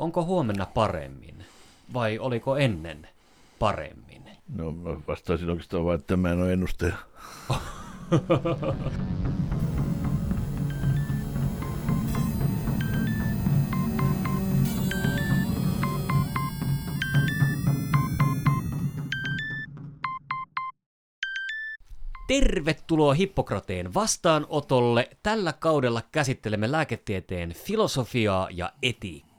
onko huomenna paremmin vai oliko ennen paremmin? No mä vastaisin oikeastaan vaan, että mä en ole ennustaja. Tervetuloa Hippokrateen vastaanotolle. Tällä kaudella käsittelemme lääketieteen filosofiaa ja etiikkaa.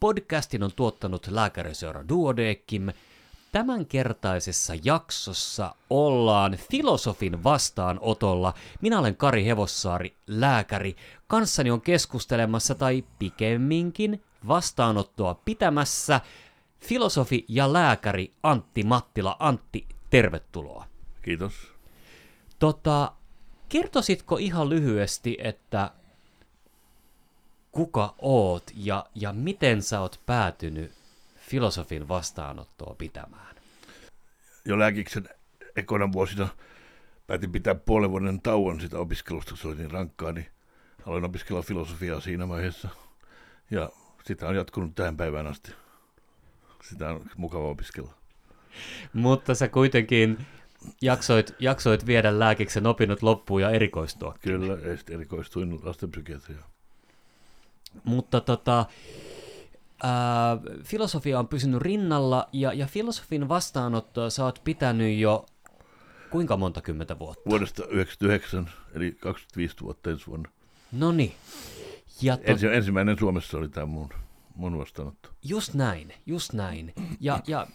Podcastin on tuottanut lääkäriseura Duodekim. Tämänkertaisessa jaksossa ollaan filosofin vastaanotolla. Minä olen Kari Hevossaari, lääkäri. Kanssani on keskustelemassa tai pikemminkin vastaanottoa pitämässä filosofi ja lääkäri Antti Mattila. Antti, tervetuloa. Kiitos. Tota, kertoisitko ihan lyhyesti, että kuka oot ja, ja miten sä oot päätynyt filosofin vastaanottoa pitämään? Jo lääkiksen ekona vuosina päätin pitää puolen vuoden tauon sitä opiskelusta, kun se oli niin rankkaa, niin aloin opiskella filosofiaa siinä vaiheessa. Ja sitä on jatkunut tähän päivään asti. Sitä on mukava opiskella. Mutta sä kuitenkin jaksoit, jaksoit viedä lääkiksen opinnot loppuun ja erikoistua. Kyllä, erikoistuin lastenpsykiatriaan. Mutta tota, ää, filosofia on pysynyt rinnalla ja, ja filosofin vastaanottoa sä oot pitänyt jo kuinka monta kymmentä vuotta? Vuodesta 1999, eli 25 vuotta ensi vuonna. No niin. Ja tot... Ensi, ensimmäinen Suomessa oli tämä mun, mun vastaanotto. Just näin, just näin. Ja, ja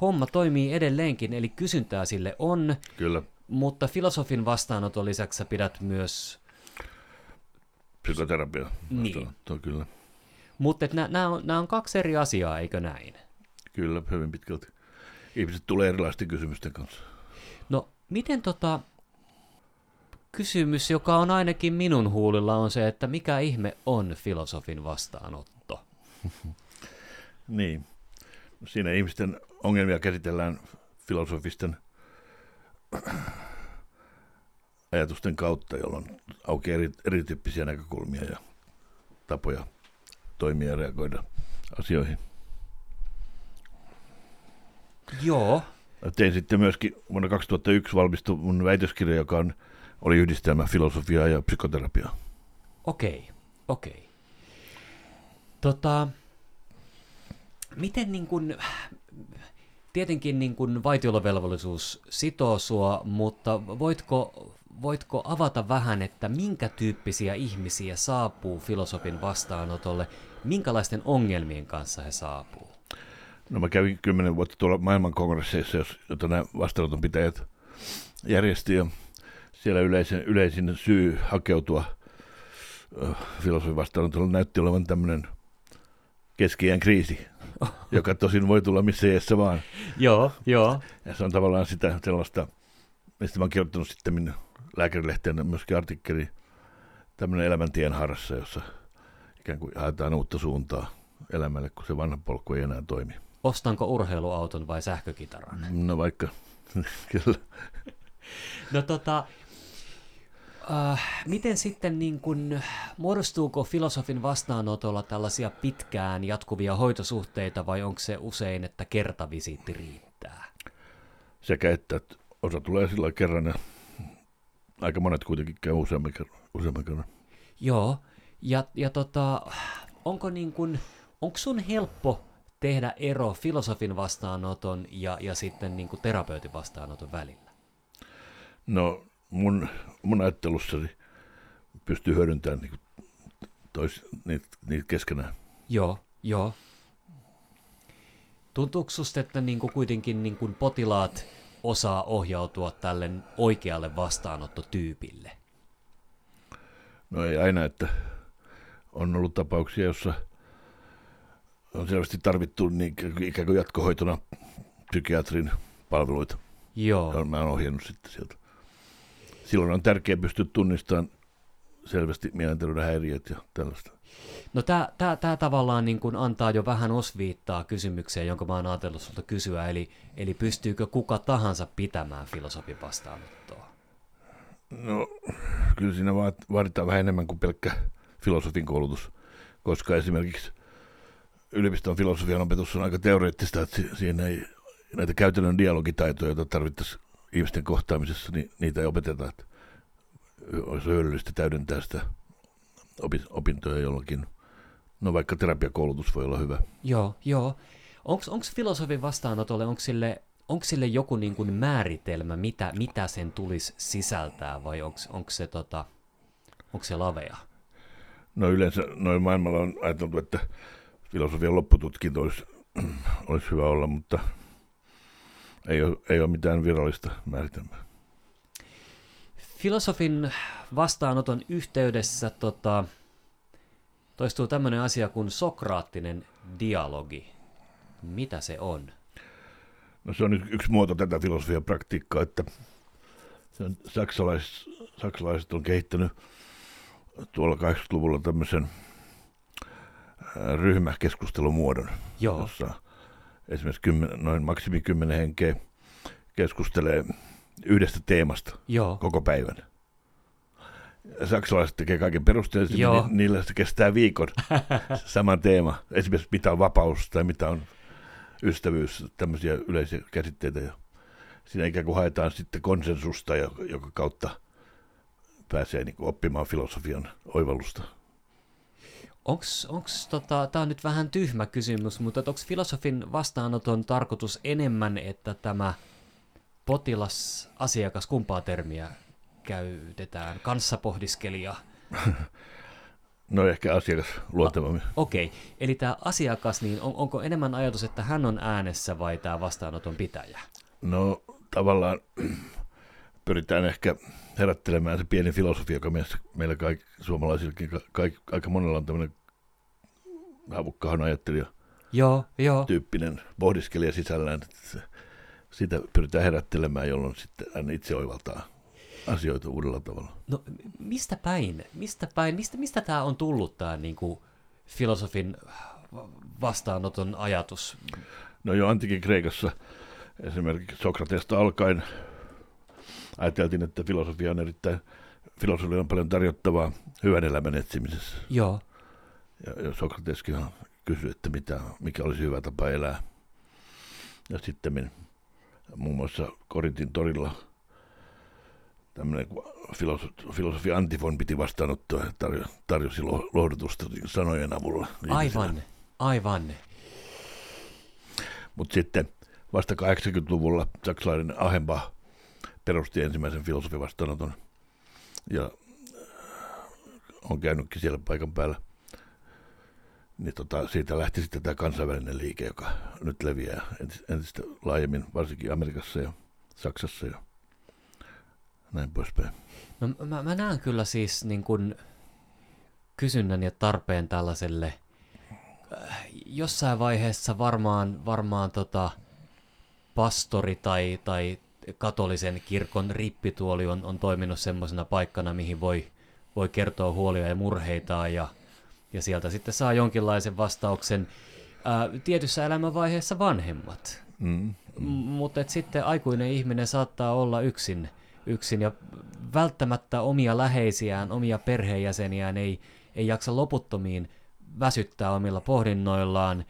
homma toimii edelleenkin, eli kysyntää sille on. Kyllä. Mutta filosofin vastaanoton lisäksi sä pidät myös... Psykoterapia niin. kyllä. Mutta nämä on, on kaksi eri asiaa, eikö näin? Kyllä, hyvin pitkälti. Ihmiset tulee erilaisten kysymysten kanssa. No, miten tota, kysymys, joka on ainakin minun huulilla, on se, että mikä ihme on filosofin vastaanotto? niin. Siinä ihmisten ongelmia käsitellään filosofisten ajatusten kautta, jolloin aukeaa eri, erityyppisiä näkökulmia ja tapoja toimia ja reagoida asioihin. Joo. Tein sitten myöskin vuonna 2001 valmistui mun väitöskirja, joka on, oli yhdistelmä filosofiaa ja psykoterapiaa. Okei, okei. Tota, miten niin kuin, tietenkin niin kuin vaitiolovelvollisuus sitoo sua, mutta voitko, voitko avata vähän, että minkä tyyppisiä ihmisiä saapuu filosofin vastaanotolle, minkälaisten ongelmien kanssa he saapuu? No mä kävin kymmenen vuotta tuolla maailmankongresseissa, jota nämä vastaanoton pitäjät järjesti, ja siellä yleisin, yleisin syy hakeutua filosofin vastaanotolle näytti olevan tämmöinen keski kriisi joka tosin voi tulla missä iässä vaan. joo, joo. Ja se on tavallaan sitä sellaista, mistä mä oon kirjoittanut sitten lääkärilehteen myöskin artikkeli, tämmöinen elämäntien harrassa, jossa ikään kuin haetaan uutta suuntaa elämälle, kun se vanha polku ei enää toimi. Ostanko urheiluauton vai sähkökitaran? No vaikka, kyllä. No tota, Äh, miten sitten niin kun, muodostuuko filosofin vastaanotolla tällaisia pitkään jatkuvia hoitosuhteita vai onko se usein, että kertavisiitti riittää? Sekä että, että osa tulee sillä kerran ja aika monet kuitenkin käy useamman kerran. Useamman kerran. Joo, ja, ja tota, onko, niin kun, onko sun helppo tehdä ero filosofin vastaanoton ja, ja sitten niin kuin terapeutin vastaanoton välillä? No mun, mun ajattelussani pystyy hyödyntämään niin tois, niitä, niitä keskenään. Joo, joo. Tuntuuko susta, että niin kuin kuitenkin niin kuin potilaat osaa ohjautua tälle oikealle vastaanottotyypille? No ei aina, että on ollut tapauksia, jossa on selvästi tarvittu niin ikään kuin jatkohoitona psykiatrin palveluita. Joo. Mä oon ohjannut sitten sieltä silloin on tärkeää pystyä tunnistamaan selvästi mielenterveyden häiriöt ja tällaista. No tämä tavallaan niin kuin antaa jo vähän osviittaa kysymykseen, jonka mä oon ajatellut sulta kysyä, eli, eli pystyykö kuka tahansa pitämään filosofin vastaanottoa? No kyllä siinä vaaditaan vähän enemmän kuin pelkkä filosofin koulutus, koska esimerkiksi yliopiston filosofian opetus on aika teoreettista, että siinä ei näitä käytännön dialogitaitoja, joita tarvittaisiin ihmisten kohtaamisessa, niin niitä ei opeteta. Että olisi hyödyllistä täydentää sitä opintoja jollakin. No vaikka terapiakoulutus voi olla hyvä. Joo, joo. Onko filosofin vastaanotolle, onko sille, onko sille joku niin kuin määritelmä, mitä, mitä sen tulisi sisältää, vai onko se, tota, onko se lavea? No yleensä noin maailmalla on ajateltu, että filosofian loppututkinto olisi, olisi hyvä olla, mutta ei ole, ei ole mitään virallista määritelmää. Filosofin vastaanoton yhteydessä tota, toistuu tämmöinen asia kuin sokraattinen dialogi. Mitä se on? No se on yksi muoto tätä filosofian praktiikkaa, että saksalaiset, saksalaiset on kehittänyt tuolla 80-luvulla tämmöisen ryhmäkeskustelumuodon, Joo. jossa esimerkiksi kymmen, noin maksimi kymmenen henkeä keskustelee yhdestä teemasta Joo. koko päivän. Saksalaiset tekee kaiken perusteellisesti, Joo. niin niillä se kestää viikon sama teema. Esimerkiksi mitä on vapaus tai mitä on ystävyys, tämmöisiä yleisiä käsitteitä. Ja siinä ikään kuin haetaan sitten konsensusta, joka kautta pääsee niin oppimaan filosofian oivallusta. Onko tota, tämä on nyt vähän tyhmä kysymys, mutta onko filosofin vastaanoton tarkoitus enemmän, että tämä potilas, asiakas, kumpaa termiä käytetään, kanssapohdiskelija? No ehkä asiakas luontevammin. Okei, okay. eli tämä asiakas, niin on, onko enemmän ajatus, että hän on äänessä vai tämä vastaanoton pitäjä? No tavallaan pyritään ehkä herättelemään se pieni filosofia, joka meillä, meillä kaikki, suomalaisillakin kaikki, aika monella on tämmöinen havukkahan ajattelija joo, joo. tyyppinen pohdiskelija sisällään. Että sitä pyritään herättelemään, jolloin sitten hän itse oivaltaa asioita uudella tavalla. No mistä päin? Mistä päin? Mistä, mistä tämä on tullut tämä niin kuin, filosofin vastaanoton ajatus? No jo antiikin Kreikassa esimerkiksi Sokratesta alkaen ajateltiin, että filosofia on erittäin, filosofia on paljon tarjottavaa hyvän elämän etsimisessä. Joo. Ja, ja Sokrateskin kysyi, että mitä, mikä olisi hyvä tapa elää. Ja sitten muun muassa Korintin torilla tämmöinen filosofi, filosofi Antifon piti vastaanottoa ja tarjo, tarjosi lohdutusta sanojen avulla. Aivan, aivan. Mutta sitten vasta 80-luvulla saksalainen Ahemba perusti ensimmäisen filosofivastaanoton ja on käynytkin siellä paikan päällä. Niin tota, siitä lähti sitten tämä kansainvälinen liike, joka nyt leviää entistä laajemmin, varsinkin Amerikassa ja Saksassa ja näin poispäin. No, mä, mä näen kyllä siis niin kun kysynnän ja tarpeen tällaiselle äh, jossain vaiheessa varmaan, varmaan tota, pastori tai, tai katolisen kirkon rippituoli on, on toiminut semmoisena paikkana, mihin voi, voi kertoa huolia ja murheita ja, ja sieltä sitten saa jonkinlaisen vastauksen. Ää, tietyssä elämänvaiheessa vanhemmat, mm, mm. mutta sitten aikuinen ihminen saattaa olla yksin, yksin ja välttämättä omia läheisiään, omia perheenjäseniään ei, ei jaksa loputtomiin väsyttää omilla pohdinnoillaan,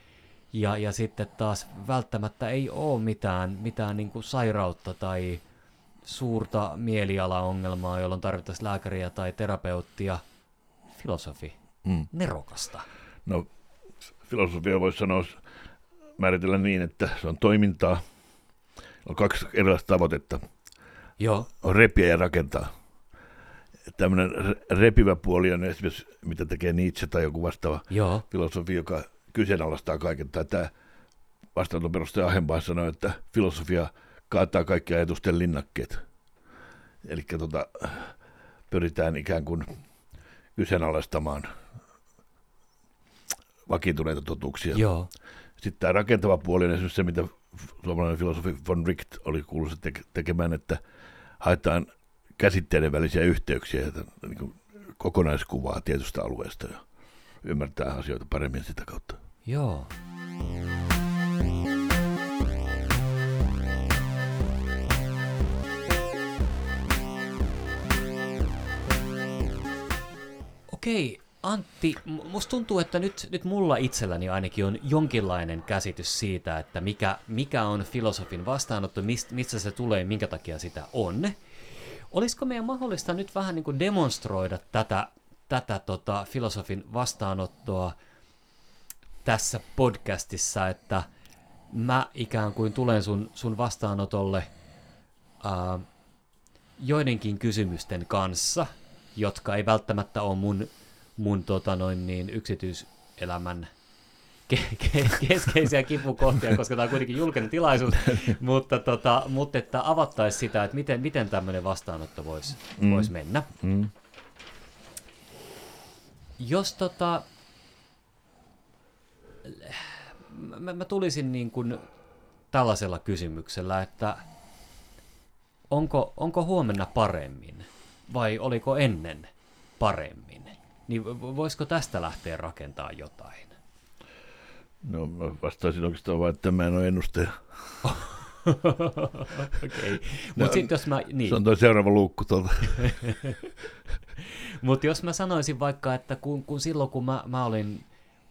ja, ja sitten taas välttämättä ei ole mitään, mitään niin kuin sairautta tai suurta mielialaongelmaa, jolloin tarvittaisiin lääkäriä tai terapeuttia. Filosofi. Mm. Nerokasta. No, filosofia voisi sanoa määritellä niin, että se on toimintaa. On kaksi erilaista tavoitetta. Joo. On repiä ja rakentaa. Tämmöinen repivä puoli on esimerkiksi, mitä tekee Nietzsche tai joku vastaava Joo. filosofi, joka kyseenalaistaa kaiken. Tämä vastaanoton perustaja Ahenbach sanoi, että filosofia kaataa kaikki ajatusten linnakkeet. Eli tota, pyritään ikään kuin kyseenalaistamaan vakiintuneita totuuksia. Joo. Sitten tämä rakentava puoli on esimerkiksi se, mitä suomalainen filosofi von Richt oli kuullut tekemään, että haetaan käsitteiden välisiä yhteyksiä ja niin kokonaiskuvaa tietystä alueesta ja ymmärtää asioita paremmin sitä kautta. Joo. Okei, Antti, musta tuntuu, että nyt, nyt mulla itselläni ainakin on jonkinlainen käsitys siitä, että mikä, mikä on filosofin vastaanotto, mist, mistä se tulee, minkä takia sitä on. Olisiko meidän mahdollista nyt vähän niin kuin demonstroida tätä, tätä tota, filosofin vastaanottoa tässä podcastissa, että mä ikään kuin tulen sun, sun vastaanotolle ää, joidenkin kysymysten kanssa, jotka ei välttämättä ole mun, mun tota noin niin, yksityiselämän ke- ke- keskeisiä kipukohtia, koska tämä on kuitenkin julkinen tilaisuus, mutta, tota, mutta että avattaisiin sitä, että miten, miten tämmöinen vastaanotto voisi mm. vois mennä. Mm. Jos tota, mä, mä tulisin niin kuin tällaisella kysymyksellä, että onko, onko huomenna paremmin vai oliko ennen paremmin? Niin voisiko tästä lähteä rakentaa jotain? No mä vastaisin oikeastaan vain, että mä en ole ennustaja. Okei, okay. mutta sitten jos mä... Niin. Se on toi seuraava luukku tuolta. mutta jos mä sanoisin vaikka, että kun, kun silloin kun mä, mä olin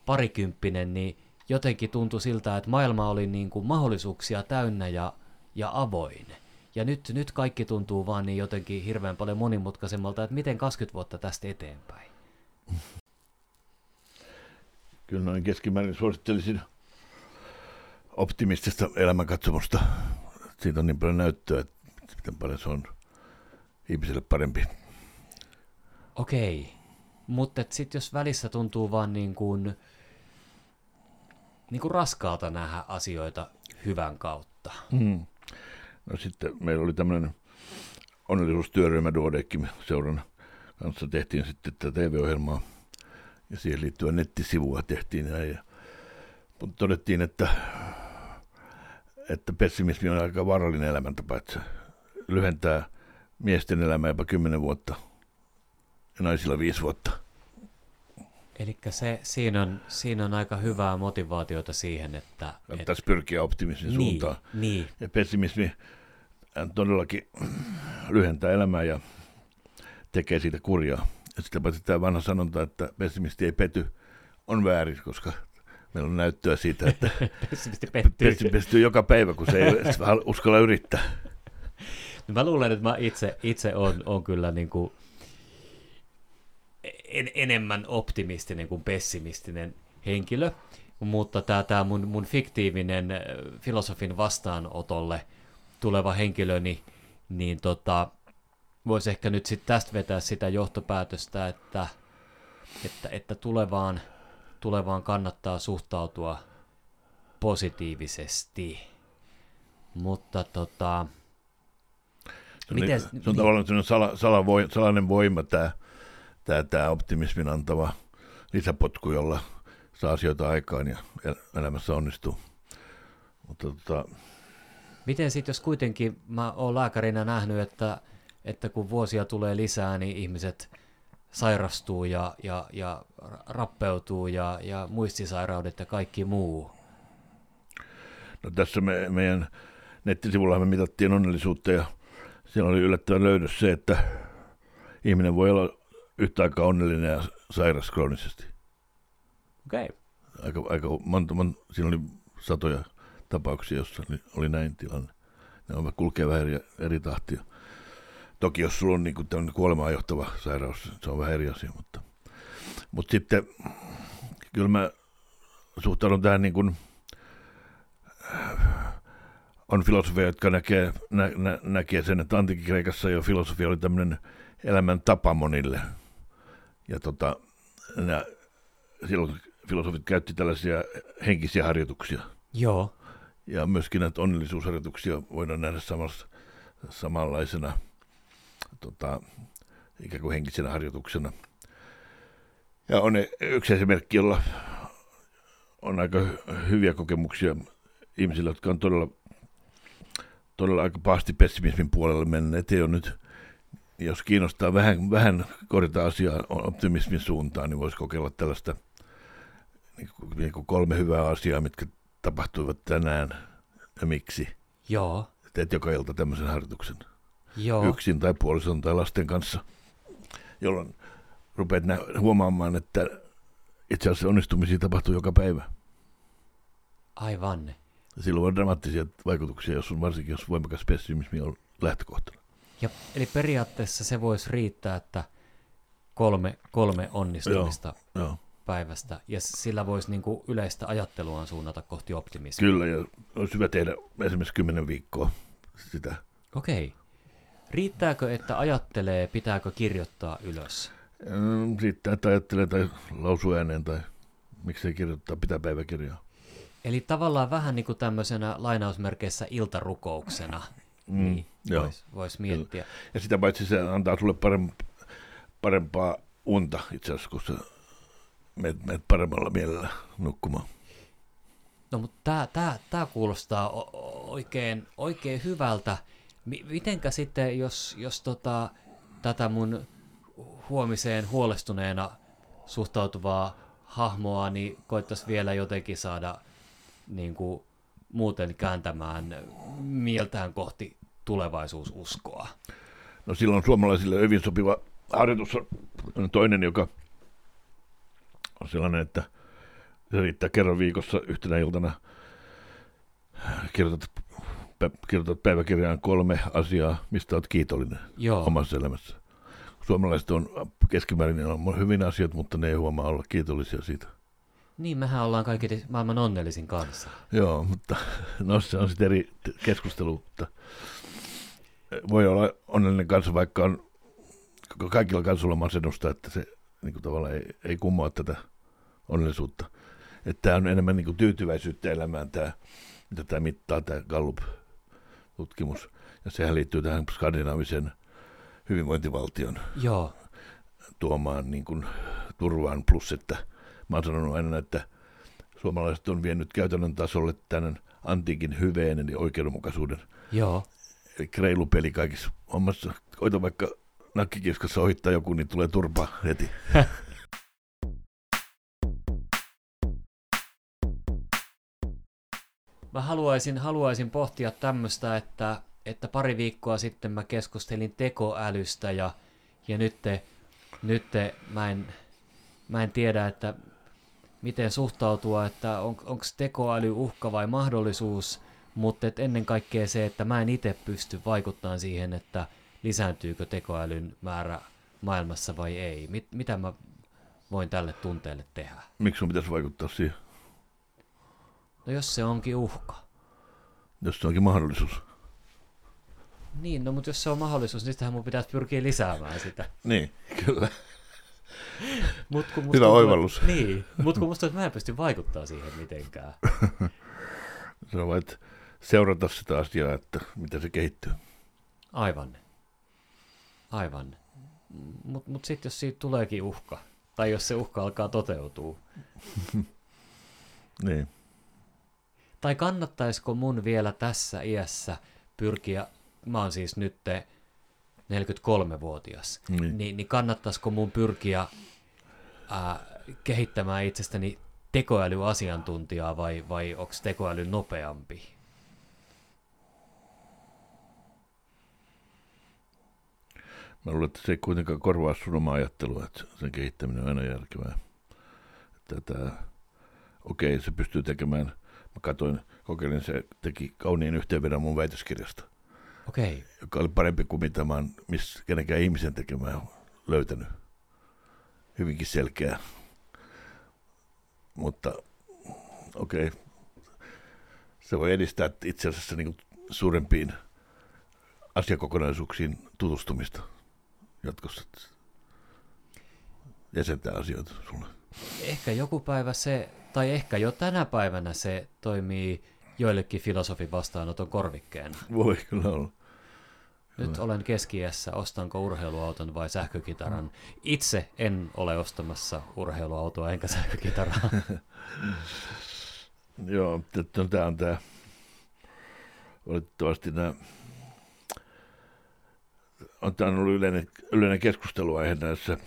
parikymppinen, niin jotenkin tuntui siltä, että maailma oli niin kuin mahdollisuuksia täynnä ja, ja avoin. Ja nyt, nyt kaikki tuntuu vaan niin jotenkin hirveän paljon monimutkaisemmalta, että miten 20 vuotta tästä eteenpäin? Kyllä noin keskimäärin suosittelisin optimistista elämänkatsomusta. Siitä on niin paljon näyttöä, että miten paljon se on ihmiselle parempi. Okei, mutta sitten jos välissä tuntuu vaan niin kuin, niin kuin raskaalta nähdä asioita hyvän kautta. Mm. No sitten meillä oli tämmöinen onnellisuustyöryhmä Duodeckim seuran kanssa tehtiin sitten tätä TV-ohjelmaa ja siihen liittyen nettisivua tehtiin näin. Ja, mutta todettiin, että, että pessimismi on aika vaarallinen elämäntapa, että se lyhentää miesten elämää jopa kymmenen vuotta ja naisilla viisi vuotta. Eli se, siinä, on, siinä on aika hyvää motivaatiota siihen, että... Kannattaisi pyrkiä optimismin niin, suuntaan. Niin. Ja pessimismi todellakin lyhentää elämää ja tekee siitä kurjaa. Ja sitten paitsi tämä vanha sanonta, että pessimisti ei pety, on väärin, koska meillä on näyttöä siitä, että pessimisti pettyy. pessimisti joka päivä, kun se ei uskalla yrittää. No mä luulen, että mä itse, itse on, on kyllä niin kuin en, enemmän optimistinen kuin pessimistinen henkilö, mutta tämä, tämä mun, mun fiktiivinen äh, filosofin vastaanotolle tuleva henkilöni, niin tota, voisi ehkä nyt sitten tästä vetää sitä johtopäätöstä, että, että, että tulevaan, tulevaan kannattaa suhtautua positiivisesti. Mutta tota, se on, miten, niin, se on niin, tavallaan sala, sala, salainen voima tämä tämä, tämä optimismin antava lisäpotku, jolla saa asioita aikaan ja elämässä onnistuu. Mutta tota... Miten sitten, jos kuitenkin mä oon lääkärinä nähnyt, että, että kun vuosia tulee lisää, niin ihmiset sairastuu ja, ja, ja rappeutuu ja, ja muistisairaudet ja kaikki muu? No tässä me, meidän nettisivulla me mitattiin onnellisuutta ja siellä oli yllättävän löydös se, että ihminen voi olla yhtä aikaa onnellinen ja sairas kroonisesti. Okei. Okay. Aika, aika monta, monta, siinä oli satoja tapauksia, joissa oli näin tilanne. Ne kulkee vähän eri, eri tahtia. Toki jos sulla on niin tämmöinen kuolemaan johtava sairaus, se on vähän eri asia, mutta, mutta sitten kyllä mä suhtaudun tähän niin kuin, on filosofia, jotka näkee, nä, nä, näkee sen, että antiikin Kreikassa jo filosofia oli tämmöinen elämän tapa monille – ja tota, nämä, silloin filosofit käytti tällaisia henkisiä harjoituksia. Joo. Ja myöskin näitä onnellisuusharjoituksia voidaan nähdä samassa, samanlaisena tota, ikään kuin henkisenä harjoituksena. Ja on yksi esimerkki, jolla on aika hyviä kokemuksia ihmisillä, jotka on todella, todella aika pahasti pessimismin puolelle menneet. Ei ole nyt jos kiinnostaa vähän, vähän korjata asiaa optimismin suuntaan, niin voisi kokeilla tällaista niin kuin, niin kuin kolme hyvää asiaa, mitkä tapahtuivat tänään ja miksi. Joo. Teet joka ilta tämmöisen harjoituksen. Joo. Yksin tai puolison tai lasten kanssa, jolloin rupeat nä- huomaamaan, että itse asiassa onnistumisia tapahtuu joka päivä. Aivan. Silloin on dramaattisia vaikutuksia, jos on varsinkin jos voimakas pessimismi on lähtökohtana. Ja, eli periaatteessa se voisi riittää, että kolme, kolme onnistumista Joo, päivästä, ja sillä voisi niin kuin yleistä ajatteluaan suunnata kohti optimismia. kyllä, ja olisi hyvä tehdä esimerkiksi kymmenen viikkoa sitä. Okei. Riittääkö, että ajattelee, pitääkö kirjoittaa ylös? Mm, Riittää, että ajattelee tai lausuu ääneen tai miksei kirjoittaa, pitää päiväkirjaa. Eli tavallaan vähän niin kuin tämmöisenä lainausmerkeissä iltarukouksena, Mm, niin voisi vois miettiä. Ja sitä paitsi se antaa sulle parem- parempaa unta itse asiassa, kun sä menet, menet paremmalla mielellä nukkumaan. No mutta tämä tää, tää kuulostaa oikein, oikein hyvältä. Mi- mitenkä sitten, jos, jos tota, tätä mun huomiseen huolestuneena suhtautuvaa hahmoa, niin koittaisi vielä jotenkin saada niin kuin, muuten kääntämään mieltään kohti tulevaisuususkoa. No silloin suomalaisille hyvin sopiva harjoitus on toinen, joka on sellainen, että se riittää kerran viikossa yhtenä iltana. Kirjoitat, kirjoitat päiväkirjaan kolme asiaa, mistä olet kiitollinen Joo, omassa elämässä. Suomalaiset on keskimäärin on hyvin asiat, mutta ne ei huomaa olla kiitollisia siitä. niin mehän ollaan kaikki maailman onnellisin kanssa. Joo, mutta no se on sitten eri keskustelu, mutta voi olla onnellinen kanssa, vaikka on kaikilla kansoilla masennusta, että se niin kuin tavallaan ei, ei kummoa tätä onnellisuutta. Että tämä on enemmän niin kuin tyytyväisyyttä elämään, tämä, mitä tämä mittaa, tämä Gallup-tutkimus. Ja sehän liittyy tähän skandinaavisen hyvinvointivaltion Joo, tuomaan niin kuin turvaan, plus että mä oon sanonut aina, että suomalaiset on vienyt käytännön tasolle tämän antiikin hyveen, eli oikeudenmukaisuuden, joo. eli reilu peli kaikissa hommassa. Koita vaikka nakkikiskassa ohittaa joku, niin tulee turpa heti. Mä haluaisin, haluaisin pohtia tämmöistä, että, että pari viikkoa sitten mä keskustelin tekoälystä ja, ja nyt, te, nyt te, mä, en, mä en tiedä, että miten suhtautua, että on, onko tekoäly uhka vai mahdollisuus, mutta et ennen kaikkea se, että mä en itse pysty vaikuttamaan siihen, että lisääntyykö tekoälyn määrä maailmassa vai ei. Mit, mitä mä voin tälle tunteelle tehdä? Miksi sun pitäisi vaikuttaa siihen, No jos se onkin uhka. jos se onkin mahdollisuus? Niin, no mutta jos se on mahdollisuus, niin sitähän mun pitäisi pyrkiä lisäämään sitä. Niin, kyllä. Mut kun musta Hyvä tuntuu, oivallus. Niin, mutta kun musta että mä en pysty vaikuttaa siihen mitenkään. Se on vain, seurata sitä asiaa, että miten se kehittyy. Aivan. Aivan. Mutta mut sitten jos siitä tuleekin uhka, tai jos se uhka alkaa toteutua, Niin. Tai kannattaisiko mun vielä tässä iässä pyrkiä, mä oon siis nyt 43-vuotias, Niin. niin, niin kannattaisiko mun pyrkiä ää, kehittämään itsestäni tekoälyasiantuntijaa vai, vai onko tekoäly nopeampi? Mä luulen, että se ei kuitenkaan korvaa sun omaa ajattelua, että sen kehittäminen on aina järkevää. Että tämä, okei, se pystyy tekemään. Mä katsoin, kokeilin, se teki kauniin yhteenvedon mun väitöskirjasta, Okei, joka oli parempi kuin mitä mä oon miss, kenenkään ihmisen tekemään löytänyt. Hyvinkin selkeä. Mutta okei, se voi edistää itse asiassa niin suurempiin asiakokonaisuuksiin tutustumista jatkossa. Jäsentää asioita sulle. Ehkä joku päivä se, tai ehkä jo tänä päivänä se toimii joillekin filosofin vastaanoton korvikkeena. Voi kyllä olla. Nyt olen keskiässä, ostanko urheiluauton vai sähkökitaran. Itse en ole ostamassa urheiluautoa enkä sähkökitaraa. Joo, tämä on tämä, valitettavasti nämä, on tämä ollut yleinen, yleinen keskusteluaihe näissä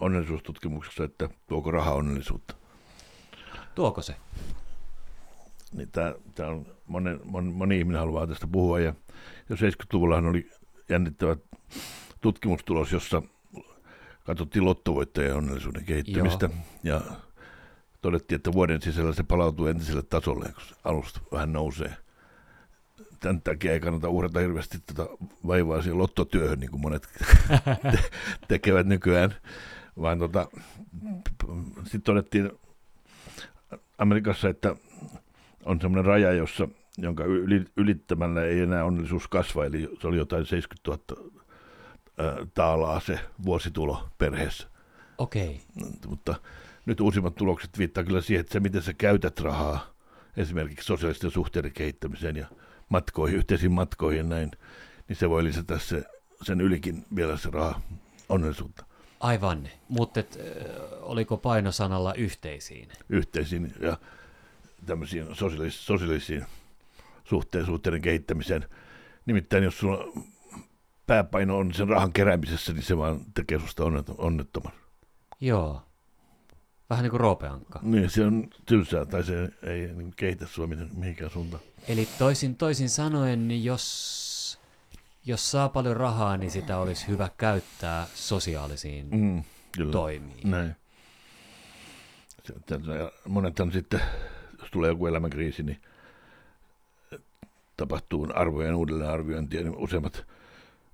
onnellisuustutkimuksissa, että tuoko raha onnellisuutta. Tuoko se? Niin tämä, tämä on monen, mon, moni ihminen haluaa tästä puhua ja jo 70-luvullahan oli jännittävä tutkimustulos, jossa katsottiin lottovoittajien onnellisuuden kehittymistä. Joo. Ja todettiin, että vuoden sisällä se palautuu entiselle tasolle, kun alusta vähän nousee. Tämän takia ei kannata uhrata hirveästi tätä vaivaa siihen lottotyöhön, niin kuin monet te- tekevät nykyään, vaan tota, sitten todettiin Amerikassa, että on semmoinen raja, jossa, jonka ylittämällä ei enää onnellisuus kasva, eli se oli jotain 70 000 taalaa se vuositulo perheessä. Okei. Okay. Mutta nyt uusimmat tulokset viittaa kyllä siihen, että se miten sä käytät rahaa esimerkiksi sosiaalisten suhteiden kehittämiseen ja matkoihin, yhteisiin matkoihin ja näin, niin se voi lisätä se, sen ylikin vielä se raha onnellisuutta. Aivan, mutta et, oliko painosanalla yhteisiin? Yhteisiin ja tämmöisiin sosiaalis- sosiaalisiin suhteen, suhteiden kehittämiseen. Nimittäin jos sulla pääpaino on sen rahan keräämisessä, niin se vaan tekee susta onnettoman. Joo. Vähän niin kuin roopeankka. Niin, se on tylsää, tai se ei niin kehitä sua mihinkään suuntaan. Eli toisin, toisin sanoen, niin jos, jos saa paljon rahaa, niin sitä olisi hyvä käyttää sosiaalisiin mm, kyllä. toimiin. Näin. Monethan sitten, jos tulee joku elämänkriisi, niin tapahtuu arvojen uudelleenarviointia, niin useimmat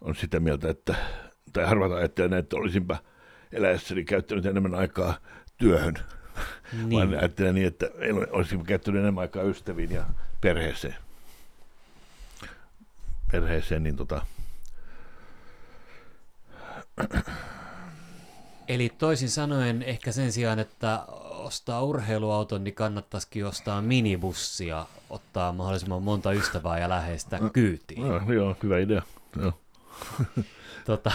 on sitä mieltä, että, tai harvat ajattelee, että olisinpa eläessäni käyttänyt enemmän aikaa työhön, niin. vaan ajattelen niin, että olisin käyttänyt enemmän aikaa ystäviin ja perheeseen. Perheeseen, niin tota... Eli toisin sanoen ehkä sen sijaan, että ostaa urheiluauton, niin kannattaisikin ostaa minibussia, ottaa mahdollisimman monta ystävää ja läheistä kyytiin. No, joo, hyvä idea. Joo. tota.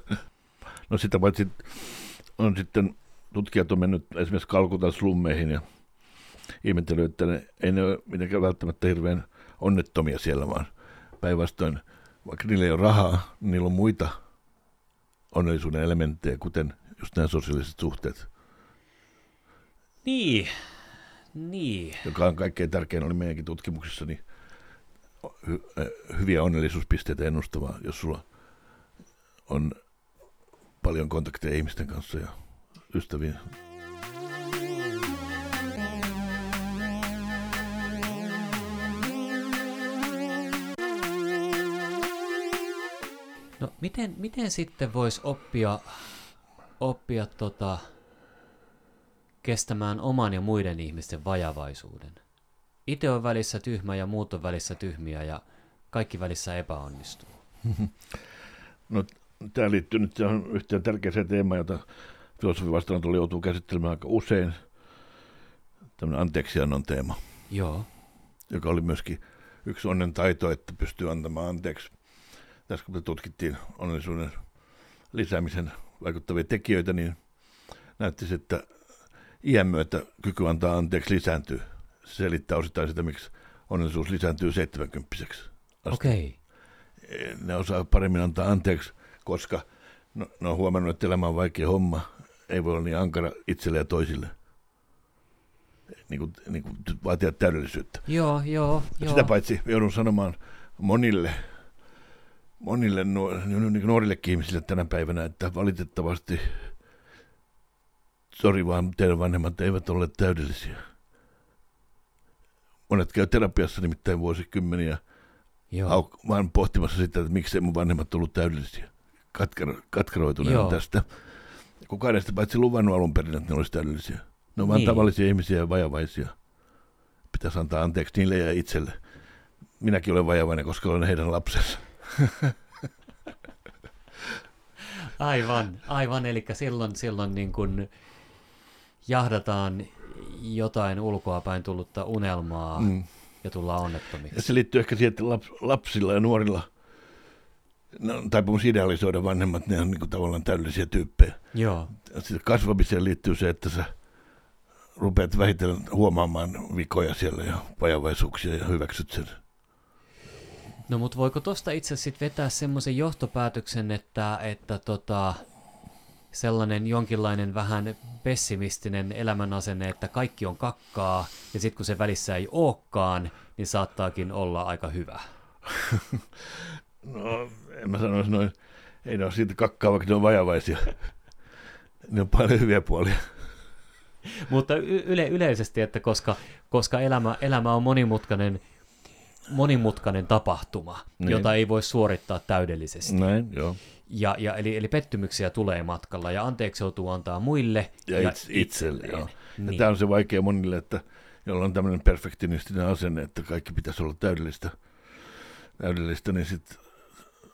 no sitä paitsi on sitten tutkijat on mennyt esimerkiksi Kalkutan slummeihin ja ihmettely, että ne, ei ne ole mitenkään välttämättä hirveän onnettomia siellä, vaan päinvastoin, vaikka niillä ei ole rahaa, niin niillä on muita onnellisuuden elementtejä, kuten just nämä sosiaaliset suhteet. Niin, niin. Joka on kaikkein tärkein oli meidänkin tutkimuksissa, niin hy- hyviä onnellisuuspisteitä ennustavaa, jos sulla on paljon kontakteja ihmisten kanssa ja ystäviä. No miten, miten sitten voisi oppia, oppia tota, kestämään oman ja muiden ihmisten vajavaisuuden? Itse on välissä tyhmä ja muut on välissä tyhmiä ja kaikki välissä epäonnistuu. No, tämä liittyy nyt yhteen tärkeäseen teemaan, jota filosofi vastaanotolla joutuu käsittelemään aika usein. Tämmöinen anteeksiannon teema. Joo. Joka oli myöskin yksi onnen taito, että pystyy antamaan anteeksi. Tässä kun me tutkittiin onnellisuuden lisäämisen vaikuttavia tekijöitä, niin näytti että iän myötä kyky antaa anteeksi lisääntyy. Se selittää osittain sitä, miksi onnellisuus lisääntyy 70 Okei. Okay. Ne osaa paremmin antaa anteeksi, koska no, ne on huomannut, että elämä on vaikea homma ei voi olla niin ankara itselle ja toisille. Niin kuin, niin kuin vaatia täydellisyyttä. Joo, joo, joo. Sitä paitsi joudun sanomaan monille, monille nuor, niin nuorillekin ihmisille tänä päivänä, että valitettavasti, sori vaan, teidän vanhemmat eivät ole täydellisiä. Monet käy terapiassa nimittäin vuosikymmeniä, Joo. vaan pohtimassa sitä, että miksei mun vanhemmat ollut täydellisiä. Katkero, katkeroituneena tästä. Kukaan ei sitä paitsi luvannut alun perin, että ne olisi täydellisiä. Ne on niin. vain tavallisia ihmisiä ja vajavaisia. Pitäisi antaa anteeksi niille ja itselle. Minäkin olen vajavainen, koska olen heidän lapsensa. aivan, aivan. Eli silloin, silloin niin kuin jahdataan jotain ulkoapäin tullutta unelmaa mm. ja tullaan onnettomiksi. Ja se liittyy ehkä siihen, että lapsilla ja nuorilla – no, taipumus idealisoida vanhemmat, ne on niin kuin tavallaan täydellisiä tyyppejä. Joo. Sitten kasvamiseen liittyy se, että sä rupeat vähitellen huomaamaan vikoja siellä ja vajavaisuuksia ja hyväksyt sen. No mutta voiko tuosta itse sitten vetää semmoisen johtopäätöksen, että, että tota, sellainen jonkinlainen vähän pessimistinen elämänasenne, että kaikki on kakkaa, ja sitten kun se välissä ei olekaan, niin saattaakin olla aika hyvä. no en mä sanoisi noin, ei ne ole siitä kakkaa, vaikka ne on vajavaisia. Ne on paljon hyviä puolia. Mutta yle, yleisesti, että koska, koska elämä, elämä on monimutkainen, monimutkainen tapahtuma, niin. jota ei voi suorittaa täydellisesti. Näin, joo. Ja, ja eli, eli pettymyksiä tulee matkalla ja anteeksi joutuu antaa muille. Ja, ja itse, itselle, joo. Niin. Ja tämä on se vaikea monille, että jolla on tämmöinen perfektionistinen asenne, että kaikki pitäisi olla täydellistä, täydellistä niin sitten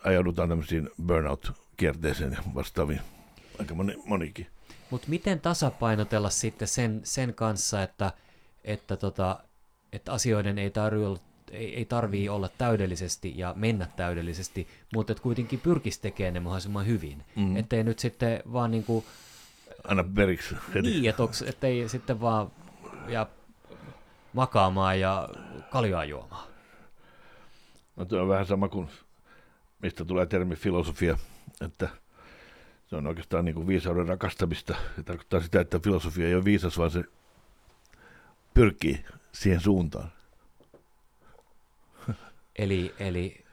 ajaudutaan tämmöisiin burnout-kierteeseen ja vastaaviin. Aika moni, monikin. Mutta miten tasapainotella sitten sen, sen kanssa, että, että, tota, että asioiden ei tarvitse olla ei, ei tarvii olla täydellisesti ja mennä täydellisesti, mutta että kuitenkin pyrkisi tekemään ne mahdollisimman hyvin. Mm. Ettei nyt sitten vaan niin kuin... Anna periksi. Niin, että ettei sitten vaan ja makaamaan ja kaljaa juomaan. No tuo on vähän sama kuin, mistä tulee termi filosofia, että se on oikeastaan niin kuin viisauden rakastamista. Se tarkoittaa sitä, että filosofia ei ole viisas, vaan se pyrkii siihen suuntaan. Eli, eli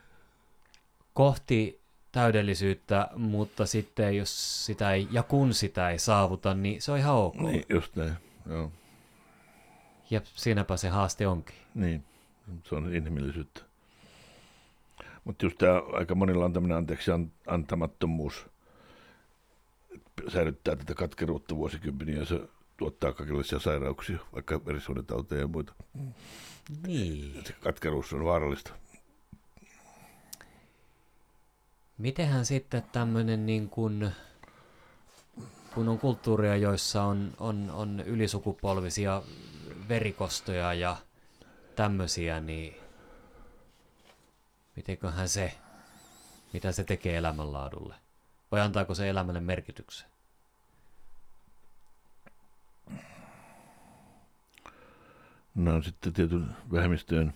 kohti täydellisyyttä, mutta sitten jos sitä ei, ja kun sitä ei saavuta, niin se on ihan ok. Niin, just näin, joo. Ja siinäpä se haaste onkin. Niin, se on inhimillisyyttä. Mutta just tämä aika monilla on tämmöinen anteeksi antamattomuus, säilyttää tätä katkeruutta vuosikymmeniä ja se tuottaa kaikenlaisia sairauksia, vaikka verisuonitauteja ja muita. Niin. Se katkeruus on vaarallista. Mitenhän sitten tämmöinen niin kuin, kun on kulttuuria, joissa on, on, on ylisukupolvisia verikostoja ja tämmöisiä, niin mitenköhän se, mitä se tekee elämänlaadulle? Vai antaako se elämälle merkityksen? No sitten tietyn vähemmistöjen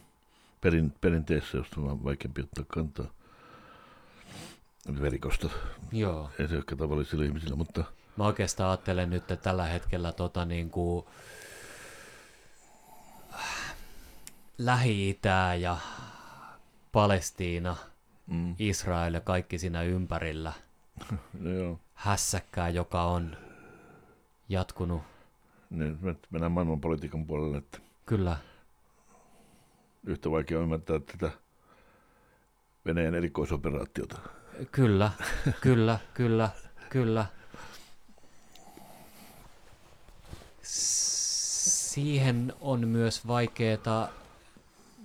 perin, perinteessä, josta on vaikeampi ottaa kantaa verikosta. Joo. Ei se ole tavallisilla ihmisillä, mutta... Mä oikeastaan ajattelen nyt, että tällä hetkellä tota niin kuin, Lähi-Itää ja Palestiina, mm. Israel ja kaikki siinä ympärillä. no joo. Hässäkkää, joka on jatkunut. Niin, mennään maailmanpolitiikan puolelle. Että Kyllä. Yhtä vaikea ymmärtää tätä Venäjän erikoisoperaatiota. Kyllä, kyllä, kyllä, kyllä. Siihen on myös vaikeaa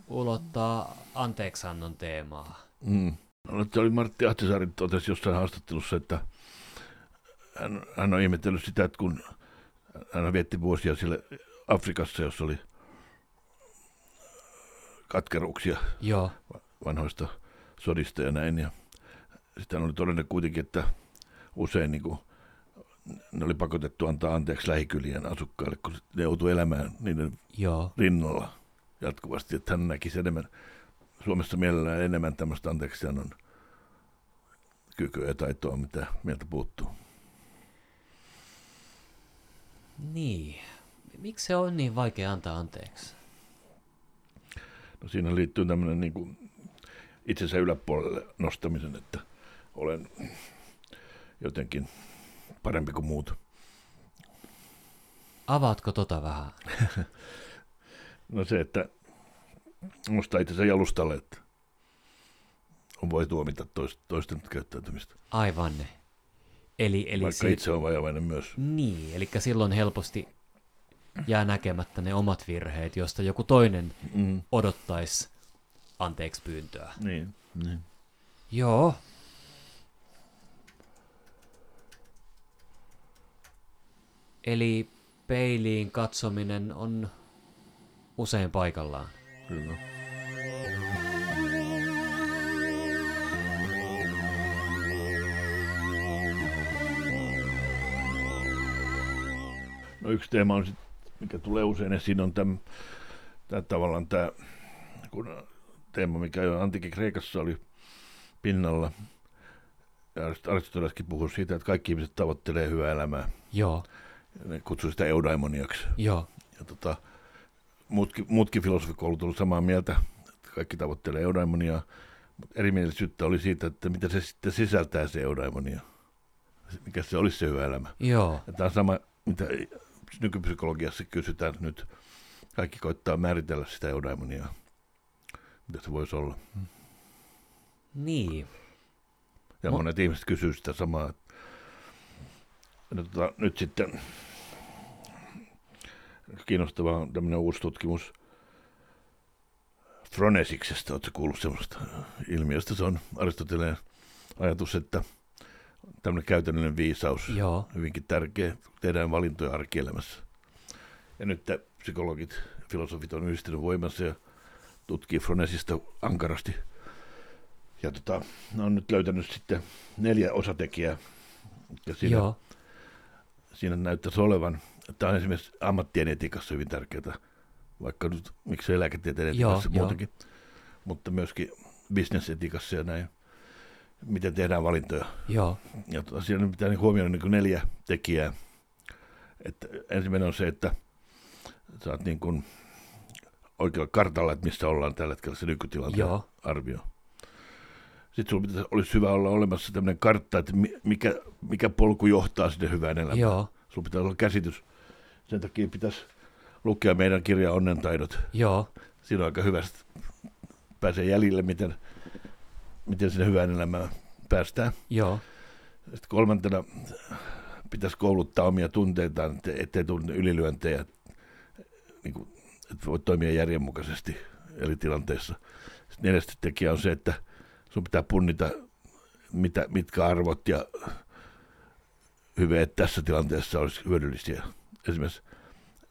ulottaa anteeksannon teemaa. Mm. No, oli Martti Ahtisaari totesi jossain haastattelussa, että hän, hän on ihmetellyt sitä, että kun hän vietti vuosia siellä Afrikassa, jossa oli katkeruuksia Joo. vanhoista sodista ja näin. Ja sitten oli todennut kuitenkin, että usein niin kuin, ne oli pakotettu antaa anteeksi lähikylien asukkaille, kun ne joutui elämään niiden Joo. rinnalla jatkuvasti. Että hän näkisi enemmän, Suomessa mielellään enemmän tämmöistä anteeksiannon kykyä ja taitoa, mitä mieltä puuttuu. Niin. Miksi se on niin vaikea antaa anteeksi? No siinä liittyy tämmöinen niin kuin itsensä yläpuolelle nostamisen, että olen jotenkin parempi kuin muut. Avaatko tota vähän? no se, että nostaa itsensä jalustalle, että on voi tuomita toisten käyttäytymistä. Aivan. Eli, eli Vaikka si- itse on vajavainen myös. Niin, eli silloin helposti jää näkemättä ne omat virheet, josta joku toinen mm. odottaisi anteeksi pyyntöä. Niin, niin. Joo. Eli peiliin katsominen on usein paikallaan. Kyllä. No yksi teema on sit, mikä tulee usein esiin, on tämä, tavallaan tämä kun teema, mikä jo antiikin Kreikassa oli pinnalla. Aristoteleskin puhui siitä, että kaikki ihmiset tavoittelee hyvää elämää. Joo. Ne kutsui sitä eudaimoniaksi. Joo. Ja tota, muutkin, muutkin filosofikoulut olivat samaa mieltä, että kaikki tavoittelee eudaimoniaa. Mutta erimielisyyttä oli siitä, että mitä se sitten sisältää se eudaimonia. mikä se olisi se hyvä elämä. Joo. Ja tämä on sama, mitä nykypsykologiassa kysytään nyt. Kaikki koittaa määritellä sitä eudaimonia, mitä se voisi olla. Niin. Ja Mo- monet ihmiset kysyy sitä samaa. Ja tota, nyt sitten kiinnostavaa on tämmöinen uusi tutkimus Fronesiksesta. Oletko kuullut semmoista ilmiöstä? Se on Aristoteleen ajatus, että tämmöinen käytännöllinen viisaus Joo. hyvinkin tärkeä. Tehdään valintoja arkielämässä. Ja nyt psykologit, filosofit on yhdistynyt voimansa ja tutkii Fronesista ankarasti. Ja tota, on nyt löytänyt sitten neljä osatekijää. Ja siinä, Joo. siinä näyttäisi olevan, tämä on esimerkiksi ammattien etiikassa hyvin tärkeää, vaikka nyt miksei lääketieteen Joo, etiikassa joo. muutenkin, mutta myöskin bisnesetiikassa ja näin, miten tehdään valintoja. Joo. Ja tota, siinä pitää niin huomioida niin kuin neljä tekijää. Että ensimmäinen on se, että sä oot niin kuin oikealla kartalla, että missä ollaan tällä hetkellä se nykytilanteen Joo. arvio. Sitten sulla pitäisi, olisi hyvä olla olemassa tämmöinen kartta, että mi- mikä, mikä polku johtaa sinne hyvään elämään. Joo. Sulla pitää olla käsitys. Sen takia pitäisi lukea meidän kirja Onnen taidot. Joo. Siinä on aika hyvästi pääsee jäljille, miten, miten sinne hyvään elämään päästään. Joo. Sitten kolmantena pitäisi kouluttaa omia tunteitaan, ettei tunne ylilyöntejä, niin kuin, että voi toimia järjenmukaisesti eri tilanteissa. Sitten neljäs tekijä on se, että sun pitää punnita, mitä, mitkä arvot ja hyveet tässä tilanteessa olisi hyödyllisiä. Esimerkiksi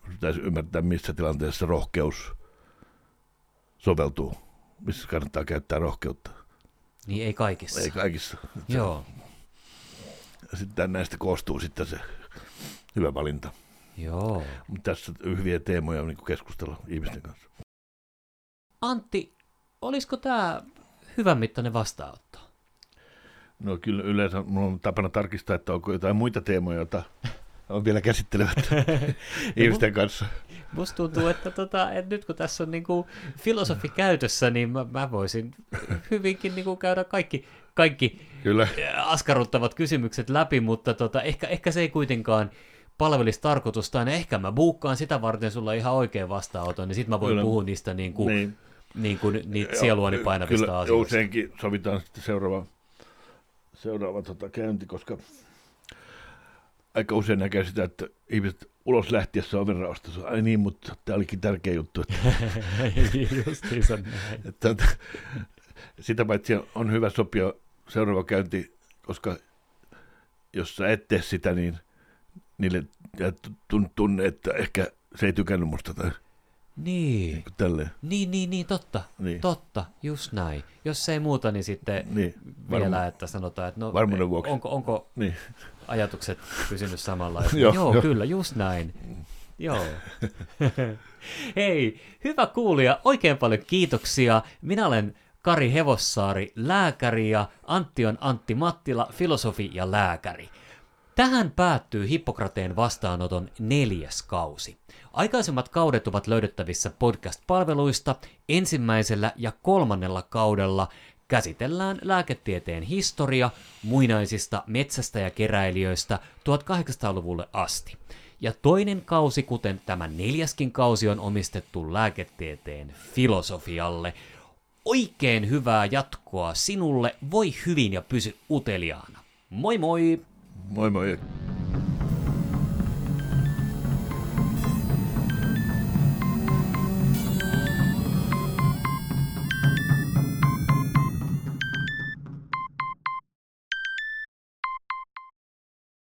pitäisi ymmärtää, missä tilanteessa rohkeus soveltuu, missä kannattaa käyttää rohkeutta. Niin ei kaikissa. Ei kaikissa. Joo. Sitten näistä koostuu sitten se hyvä valinta. Joo. Mutta tässä on hyviä teemoja niin keskustella ihmisten kanssa. Antti, olisiko tämä hyvän mittainen vastaanotto? No kyllä yleensä mulla on tapana tarkistaa, että onko jotain muita teemoja, joita on vielä käsittelemättä ihmisten kanssa. Musta tuntuu, että, tota, että nyt kun tässä on niinku filosofi käytössä, niin mä, mä voisin hyvinkin niinku käydä kaikki, kaikki Kyllä. askarruttavat kysymykset läpi, mutta tota, ehkä, ehkä se ei kuitenkaan palvelisi tarkoitustaan. Ehkä mä buukkaan sitä varten sulla ihan oikein vastaanoton, niin sit mä voin Kyllä. puhua niistä niin kuin, Niin. niin kuin, niitä sieluani painavista Kyllä, asioista. useinkin sovitaan sitten seuraava, seuraava tota, käynti, koska aika usein näkee sitä, että ihmiset ulos lähtiessä ovenraosta, sanoo, ai niin, mutta tämä olikin tärkeä juttu. Että, Justiinsa näin. että, että, sitä paitsi on hyvä sopia seuraava käynti, koska jos sä et tee sitä, niin niille tunne, että ehkä se ei tykännyt musta tai Niin, tälleen. niin, niin, niin, totta, Niin. totta, just näin. Jos ei muuta, niin sitten Niin, vielä, varmu- että sanotaan, että no, Varmuuden vuoksi. onko, onko niin. ajatukset pysynyt samanlaisena. Joo, joo, joo. kyllä, just näin. Joo. Hei, hyvä kuulija, oikein paljon kiitoksia. Minä olen Kari Hevossaari, lääkäri ja Antti on Antti Mattila, filosofi ja lääkäri. Tähän päättyy Hippokrateen vastaanoton neljäs kausi. Aikaisemmat kaudet ovat löydettävissä podcast-palveluista. Ensimmäisellä ja kolmannella kaudella käsitellään lääketieteen historia muinaisista metsästä ja keräilijöistä 1800-luvulle asti. Ja toinen kausi, kuten tämä neljäskin kausi, on omistettu lääketieteen filosofialle. Oikein hyvää jatkoa sinulle, voi hyvin ja pysy uteliaana. Moi moi! Moi moi.